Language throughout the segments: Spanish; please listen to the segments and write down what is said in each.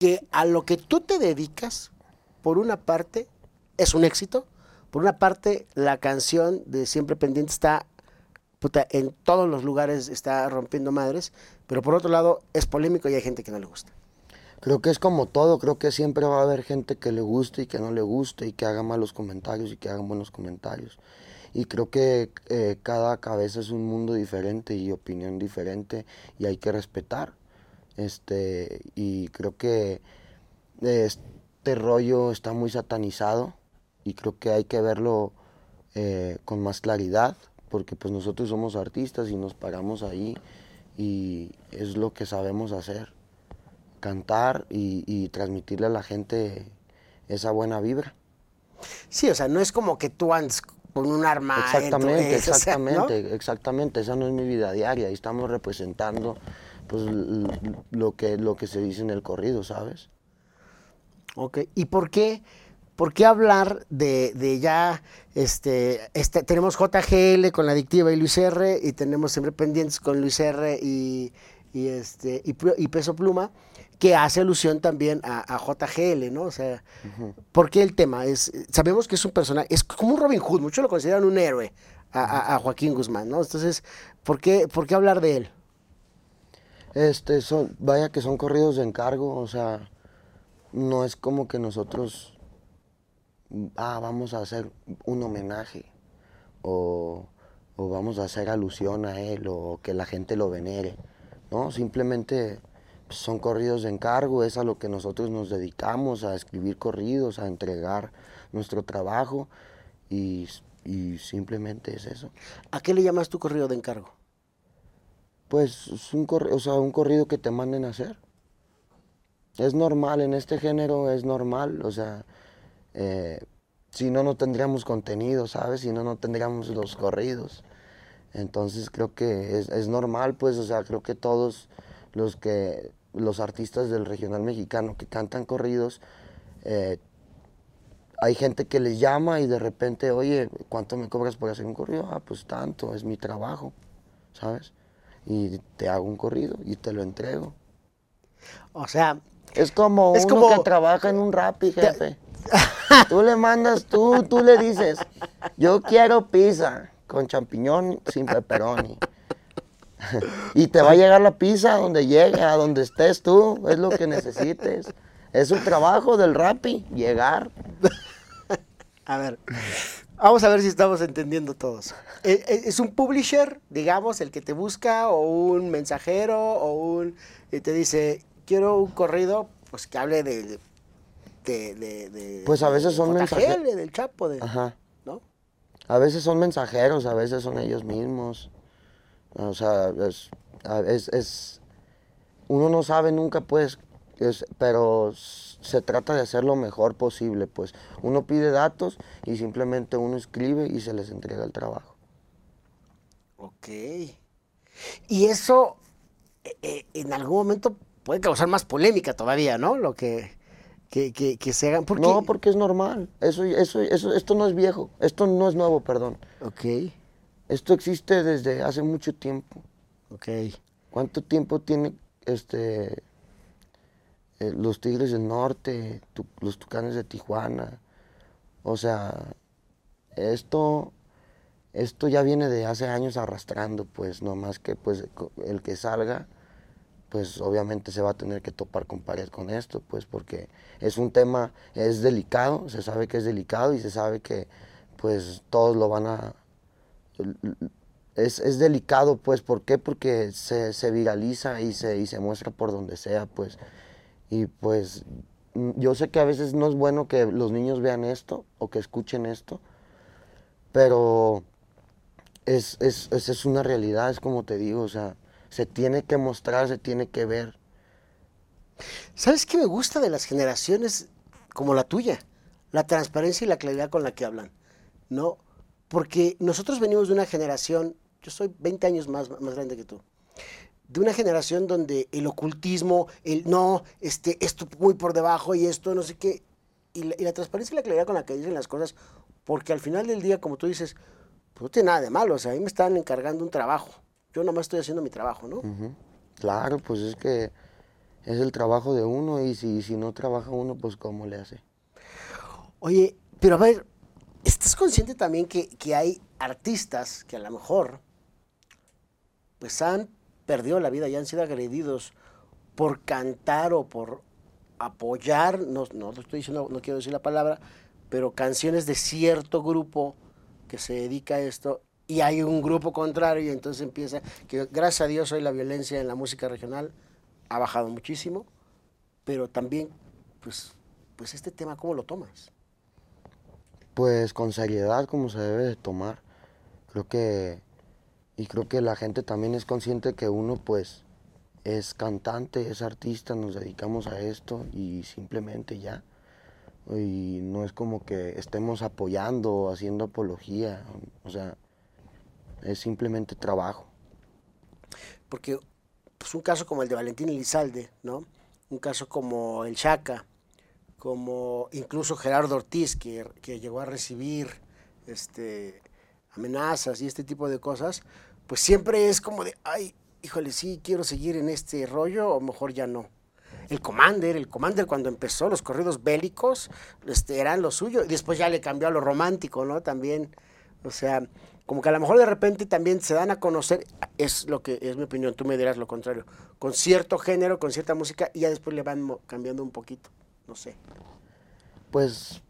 que a lo que tú te dedicas, por una parte, es un éxito, por una parte, la canción de Siempre Pendiente está puta, en todos los lugares, está rompiendo madres, pero por otro lado, es polémico y hay gente que no le gusta. Creo que es como todo, creo que siempre va a haber gente que le guste y que no le guste y que haga malos comentarios y que haga buenos comentarios. Y creo que eh, cada cabeza es un mundo diferente y opinión diferente y hay que respetar. Este, y creo que este rollo está muy satanizado y creo que hay que verlo eh, con más claridad porque pues nosotros somos artistas y nos paramos ahí y es lo que sabemos hacer, cantar y, transmitirle a la gente esa buena vibra. Sí, o sea, no es como que tú andes con un arma. Exactamente, exactamente, exactamente. Esa no es mi vida diaria y estamos representando pues lo que, lo que se dice en el corrido, ¿sabes? Ok, ¿y por qué, por qué hablar de, ya, este, este, tenemos JGL con la adictiva y Luis R, y tenemos siempre pendientes con Luis R y, este, y, Peso Pluma, que hace alusión también a, JGL, ¿no? O sea, ¿por qué el tema? Es, sabemos que es un personaje, es como un Robin Hood, muchos lo consideran un héroe a, Joaquín Guzmán, ¿no? Entonces, ¿por qué, ¿por qué hablar de él? Este, son, vaya que son corridos de encargo, o sea, no es como que nosotros, ah, vamos a hacer un homenaje, o, vamos a hacer alusión a él, o que la gente lo venere, ¿no? Simplemente son corridos de encargo, es a lo que nosotros nos dedicamos, a escribir corridos, a entregar nuestro trabajo, y, y simplemente es eso. ¿A qué le llamas tu corrido de encargo? Pues es un, o sea, un corrido que te manden a hacer. Es normal, en este género es normal, o sea, eh, si no, no tendríamos contenido, ¿sabes? Si no, no tendríamos los corridos. Entonces creo que es, normal, pues, o sea, creo que todos los que, los artistas del regional mexicano que cantan corridos, eh, hay gente que les llama y de repente, oye, ¿cuánto me cobras por hacer un corrido? Ah, pues tanto, es mi trabajo, ¿sabes? Y te hago un corrido y te lo entrego. O sea... Es como es uno que trabaja en un y jefe. tú le mandas, tú, tú le dices, yo quiero pizza con champiñón sin pepperoni. y te va a llegar la pizza donde llegue, a donde estés tú, es lo que necesites. Es un trabajo del rapi, llegar. a ver, Vamos a ver si estamos entendiendo todos. Eh, eh, ¿Es un publisher, digamos, el que te busca, o un mensajero, o un... y te dice, quiero un corrido, pues que hable de... de, pues a veces son mensajeros. del Chapo, de, Ajá. ¿no? A veces son mensajeros, a veces son ellos mismos. O sea, es, es uno no sabe nunca, pues, pero se trata de hacer lo mejor posible, pues uno pide datos y simplemente uno escribe y se les entrega el trabajo. Ok. Y eso eh, eh, en algún momento puede causar más polémica todavía, ¿no? Lo que, que, se hagan. No, porque es normal. Eso, eso, eso, esto no es viejo. Esto no es nuevo, perdón. Ok. Esto existe desde hace mucho tiempo. Ok. ¿Cuánto tiempo tiene este eh, los Tigres del Norte, los Tucanes de Tijuana. O sea, esto, esto ya viene de hace años arrastrando, pues, no más que pues el que salga, pues obviamente se va a tener que topar con pared con esto, pues, porque es un tema, es delicado, se sabe que es delicado y se sabe que pues todos lo van a... Es, es delicado, pues, ¿por qué? Porque se, se viraliza y se, y se muestra por donde sea, pues. Y pues mm, yo sé que a veces no es bueno que los niños vean esto o que escuchen esto, pero es, es, es, una realidad, es como te digo, o sea, se tiene que mostrar, se tiene que ver. ¿Sabes qué me gusta de las generaciones como la tuya? La transparencia y la claridad con la que hablan, ¿no? Porque nosotros venimos de una generación, yo soy 20 años más, más grande que tú, de una generación donde el ocultismo, el no, este, esto muy por debajo y esto no sé qué, y la, transparencia y la claridad con la que dicen las cosas, porque al final del día, como tú dices, pues no tiene nada de malo, o sea, a mí me están encargando un trabajo, yo nomás estoy haciendo mi trabajo, ¿no? Claro, pues es que es el trabajo de uno y si, si no trabaja uno, pues cómo le hace. Oye, pero a ver, ¿estás consciente también que, que hay artistas que a lo mejor pues han perdido la vida y han sido agredidos por cantar o por apoyar, no, no estoy diciendo, no quiero decir la palabra, pero canciones de cierto grupo que se dedica a esto y hay un grupo contrario y entonces empieza, que gracias a Dios hoy la violencia en la música regional ha bajado muchísimo, pero también, pues, pues este tema, ¿cómo lo tomas? Pues con seriedad, como se debe de tomar. Creo que, y creo que la gente también es consciente que uno, pues, es cantante, es artista, nos dedicamos a esto y simplemente ya. Y no es como que estemos apoyando, haciendo apología, o sea, es simplemente trabajo. Porque pues un caso como el de Valentín Elizalde, ¿no? Un caso como el Chaca, como incluso Gerardo Ortiz, que, que llegó a recibir este, amenazas y este tipo de cosas, pues siempre es como de, ay, híjole, sí, quiero seguir en este rollo o mejor ya no. El Commander, el Commander cuando empezó los corridos bélicos, este, eran lo suyo, y después ya le cambió a lo romántico, ¿no? También, o sea, como que a lo mejor de repente también se dan a conocer, es lo que es mi opinión, tú me dirás lo contrario, con cierto género, con cierta música, y ya después le van cambiando un poquito, no sé. Pues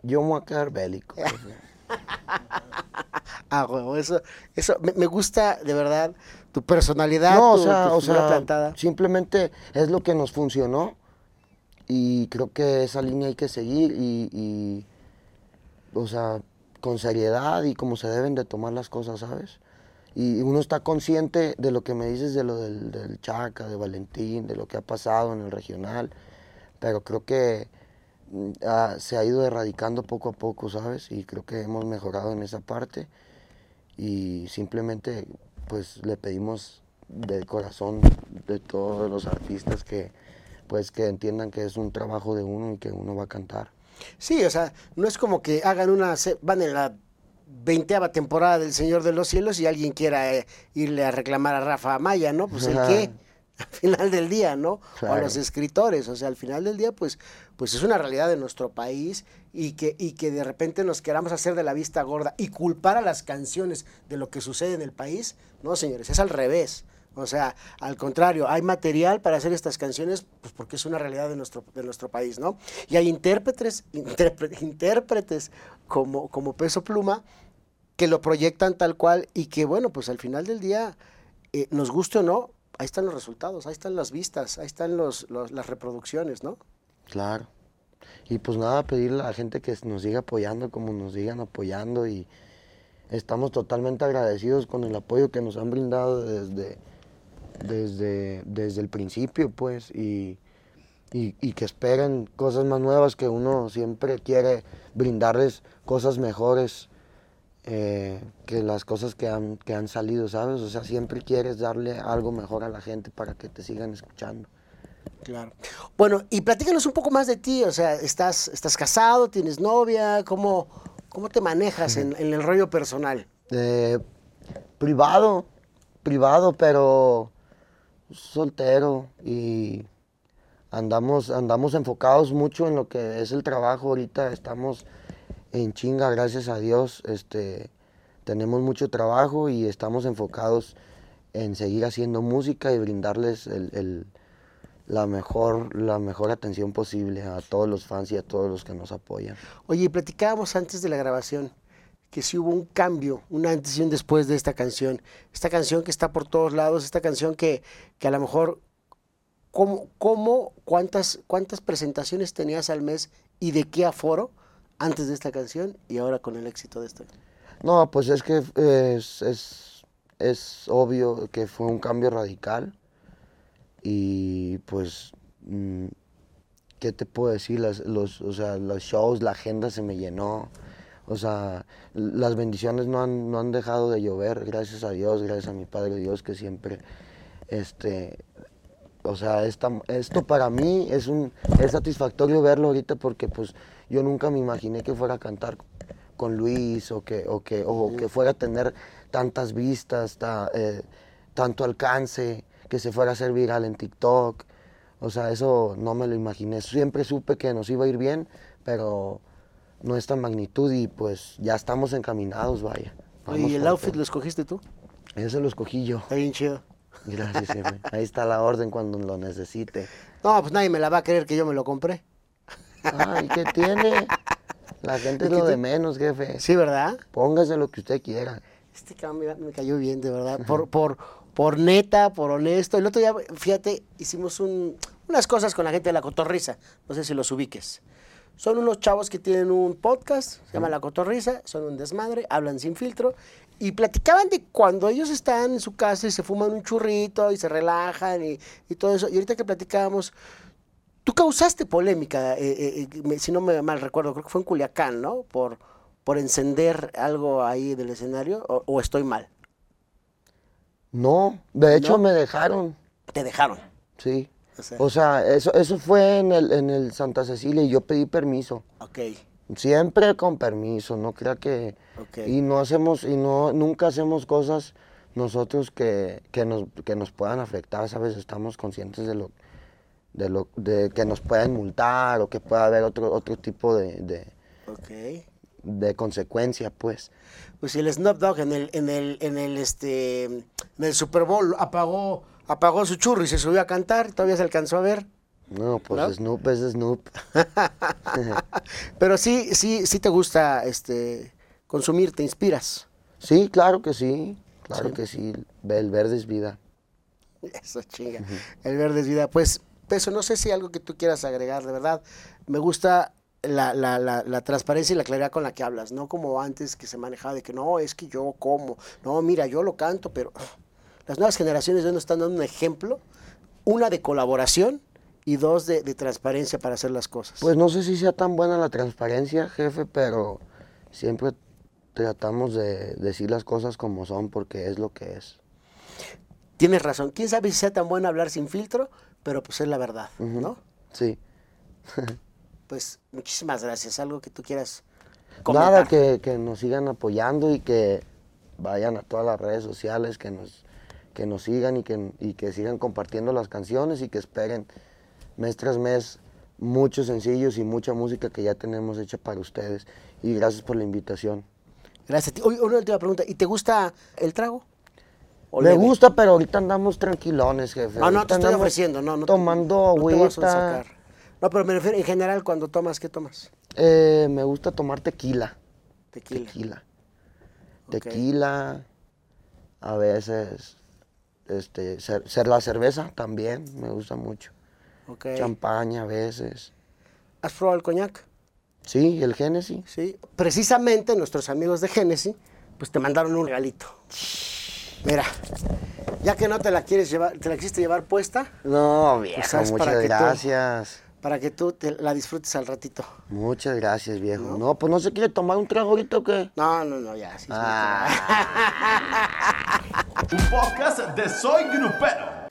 yo me voy a quedar bélico. ah, bueno, eso, eso me, gusta de verdad tu personalidad, no, tu, o sea, tu o sea, plantada. Simplemente es lo que nos funcionó y creo que esa línea hay que seguir y, y o sea, con seriedad y como se deben de tomar las cosas, ¿sabes? Y uno está consciente de lo que me dices de lo del, del Chaca, de Valentín, de lo que ha pasado en el regional, pero creo que mm, se ha ido erradicando poco a poco, ¿sabes? Y creo que hemos mejorado en esa parte y simplemente pues le pedimos del corazón de todos los artistas que pues que entiendan que es un trabajo de uno y que uno va a cantar. Sí, o sea, no es como que hagan una, van en la veinteava temporada del Señor de los Cielos y alguien quiera eh, irle a reclamar a Rafa Maya, ¿no? Pues el qué, al final del día, ¿no? O a los escritores, o sea, al final del día, pues, pues es una realidad de nuestro país y que, y que de repente nos queramos hacer de la vista gorda y culpar a las canciones de lo que sucede en el país, no, señores, es al revés. O sea, al contrario, hay material para hacer estas canciones, pues porque es una realidad de nuestro, de nuestro país, ¿no? Y hay intérpretes, intérpretes como, como Peso Pluma que lo proyectan tal cual y que, bueno, pues al final del día, eh, nos guste o no, ahí están los resultados, ahí están las vistas, ahí están los, las reproducciones, ¿no? Claro. Y pues nada, pedirle a la gente que nos siga apoyando como nos sigan apoyando y estamos totalmente agradecidos con el apoyo que nos han brindado desde desde, desde el principio, pues, y, y, que esperen cosas más nuevas, que uno siempre quiere brindarles cosas mejores eh, que las cosas que han, que han salido, ¿sabes? O sea, siempre quieres darle algo mejor a la gente para que te sigan escuchando. Claro. Bueno, y platícanos un poco más de ti, o sea, ¿estás, estás casado, tienes novia? ¿Cómo, cómo te manejas en, en el rollo personal? Eh, privado, privado, pero soltero y andamos, andamos enfocados mucho en lo que es el trabajo. Ahorita estamos en chinga, gracias a Dios. Este, tenemos mucho trabajo y estamos enfocados en seguir haciendo música y brindarles el, la, mejor, la mejor atención posible a todos los fans y a todos los que nos apoyan. Oye, platicábamos antes de la grabación que sí hubo un cambio, un antes y un después de esta canción. Esta canción que está por todos lados, esta canción que, que a lo mejor, ¿cómo, cómo cuántas, ¿cuántas presentaciones tenías al mes y de qué aforo antes de esta canción y ahora con el éxito de esta? No, pues es que es, es, es obvio que fue un cambio radical y pues... Mm, ¿Qué te puedo decir? Las, los, o sea, los shows, la agenda se me llenó o sea, las bendiciones no han, no han dejado de llover, gracias a Dios, gracias a mi Padre Dios que siempre, este, o sea, esta, esto para mí es, un, es satisfactorio verlo ahorita porque pues yo nunca me imaginé que fuera a cantar con Luis o que, o que, o que fuera a tener tantas vistas, eh, tanto alcance, que se fuera a hacer viral en TikTok. O sea, eso no me lo imaginé. Siempre supe que nos iba a ir bien, pero no esta magnitud y pues ya estamos encaminados, vaya. Vamos ¿y el outfit lo escogiste tú? Ese lo escogí yo. Está bien chido. Gracias. Ahí está la orden cuando lo necesite. No, pues nadie me la va a creer que yo me lo compré. Ay, ¿qué tiene? La gente es lo de menos, jefe. Sí, ¿verdad? Póngase lo que usted quiera. Este cabrón me, cayó bien, de verdad. Por, por, por neta, por honesto. El otro día, fíjate, hicimos un- unas cosas con la gente de La Cotorrisa. No sé si los ubiques. Son unos chavos que tienen un podcast, se llama La Cotorrisa, son un desmadre, hablan sin filtro. Y platicaban de cuando ellos están en su casa y se fuman un churrito y se relajan y, y todo eso. Y ahorita que platicábamos, tú causaste polémica, eh, eh, eh, me- si no me mal recuerdo, creo que fue en Culiacán, ¿no? Por, por encender algo ahí del escenario, o, o estoy mal. No, de hecho ¿No? me dejaron. Te dejaron. Sí. O sea. O sea, eso, eso fue en el, en el Santa Cecilia y yo pedí permiso. Ok, Siempre con permiso, no crea que... ok. Y no hacemos, y no, nunca hacemos cosas nosotros que, que, nos, que nos puedan afectar, ¿sabes? Estamos conscientes de lo, de lo, de que nos pueden multar o que pueda haber otro, otro tipo de, de, de consecuencia, pues. Pues si el Snoop Dogg en el, en el, en el, este, en el Super Bowl apagó, apagó su churro y se subió a cantar, todavía se alcanzó a ver. No, pues ¿No? Snoop es Snoop. Pero sí, sí, sí te gusta este consumir, te inspiras. Sí, claro que sí, claro Sí. que sí. El verde es vida. Eso chinga. El verde es vida. Pues, Peso, no sé si algo que tú quieras agregar, de verdad. Me gusta la, la, la, la transparencia y la claridad con la que hablas, no como antes que se manejaba de que no, es que yo como, no, mira, yo lo canto, pero las nuevas generaciones ya nos están dando un ejemplo, una de colaboración y dos de, de transparencia para hacer las cosas. Pues no sé si sea tan buena la transparencia, jefe, pero siempre tratamos de decir las cosas como son porque es lo que es. Tienes razón, quién sabe si sea tan bueno hablar sin filtro, pero pues es la verdad, ¿no? Sí. Pues muchísimas gracias, algo que tú quieras Nada, comentar. que, que nos sigan apoyando y que vayan a todas las redes sociales, que nos, que nos sigan y que, y que sigan compartiendo las canciones y que esperen mes tras mes muchos sencillos y mucha música que ya tenemos hecha para ustedes. Y gracias por la invitación. Gracias a ti. Oye, una última pregunta. ¿Y te gusta el trago? ¿O Me leve? gusta, pero ahorita andamos tranquilones, jefe. No, no, te estoy ofreciendo. No, no, te- tomando no agüita. sacar. No, pero me refiero en general, cuando tomas, ¿qué tomas? Eh, me gusta tomar tequila. Tequila. Tequila. Tequila. A veces. Este, cer- la cerveza también me gusta mucho. Champaña a veces. ¿Has probado el coñac? Sí, el Génesis. Sí. Precisamente nuestros amigos de Génesis, pues te mandaron un regalito. Mira, ya que no te la quieres llevar, te la quisiste llevar puesta, No, viejo, sabes para muchas que tú- gracias. para que tú te la disfrutes al ratito. Muchas gracias, viejo. No, pues no se quiere tomar un trago ahorita o qué. No, no, no, ya. sí, sí, Ah. Un podcast de Soy Grupero.